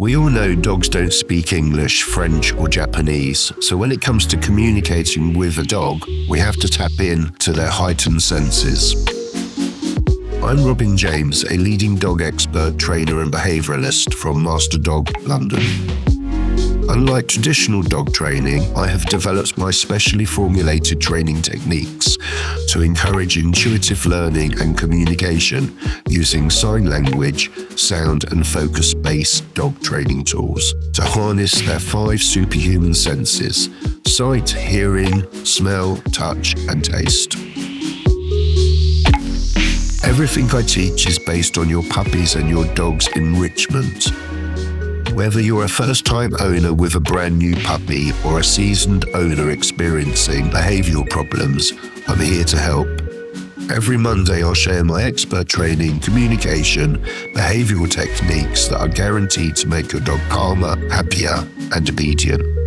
We all know dogs don't speak English, French, or Japanese, so when it comes to communicating with a dog, we have to tap in to their heightened senses. I'm Robin James, a leading dog expert, trainer, and behaviouralist from Master Dog London. Unlike traditional dog training, I have developed my specially formulated training techniques to encourage intuitive learning and communication using sign language, sound, and focus based dog training tools to harness their five superhuman senses sight, hearing, smell, touch, and taste. Everything I teach is based on your puppy's and your dog's enrichment. Whether you're a first time owner with a brand new puppy or a seasoned owner experiencing behavioral problems, I'm here to help. Every Monday, I'll share my expert training, communication, behavioral techniques that are guaranteed to make your dog calmer, happier, and obedient.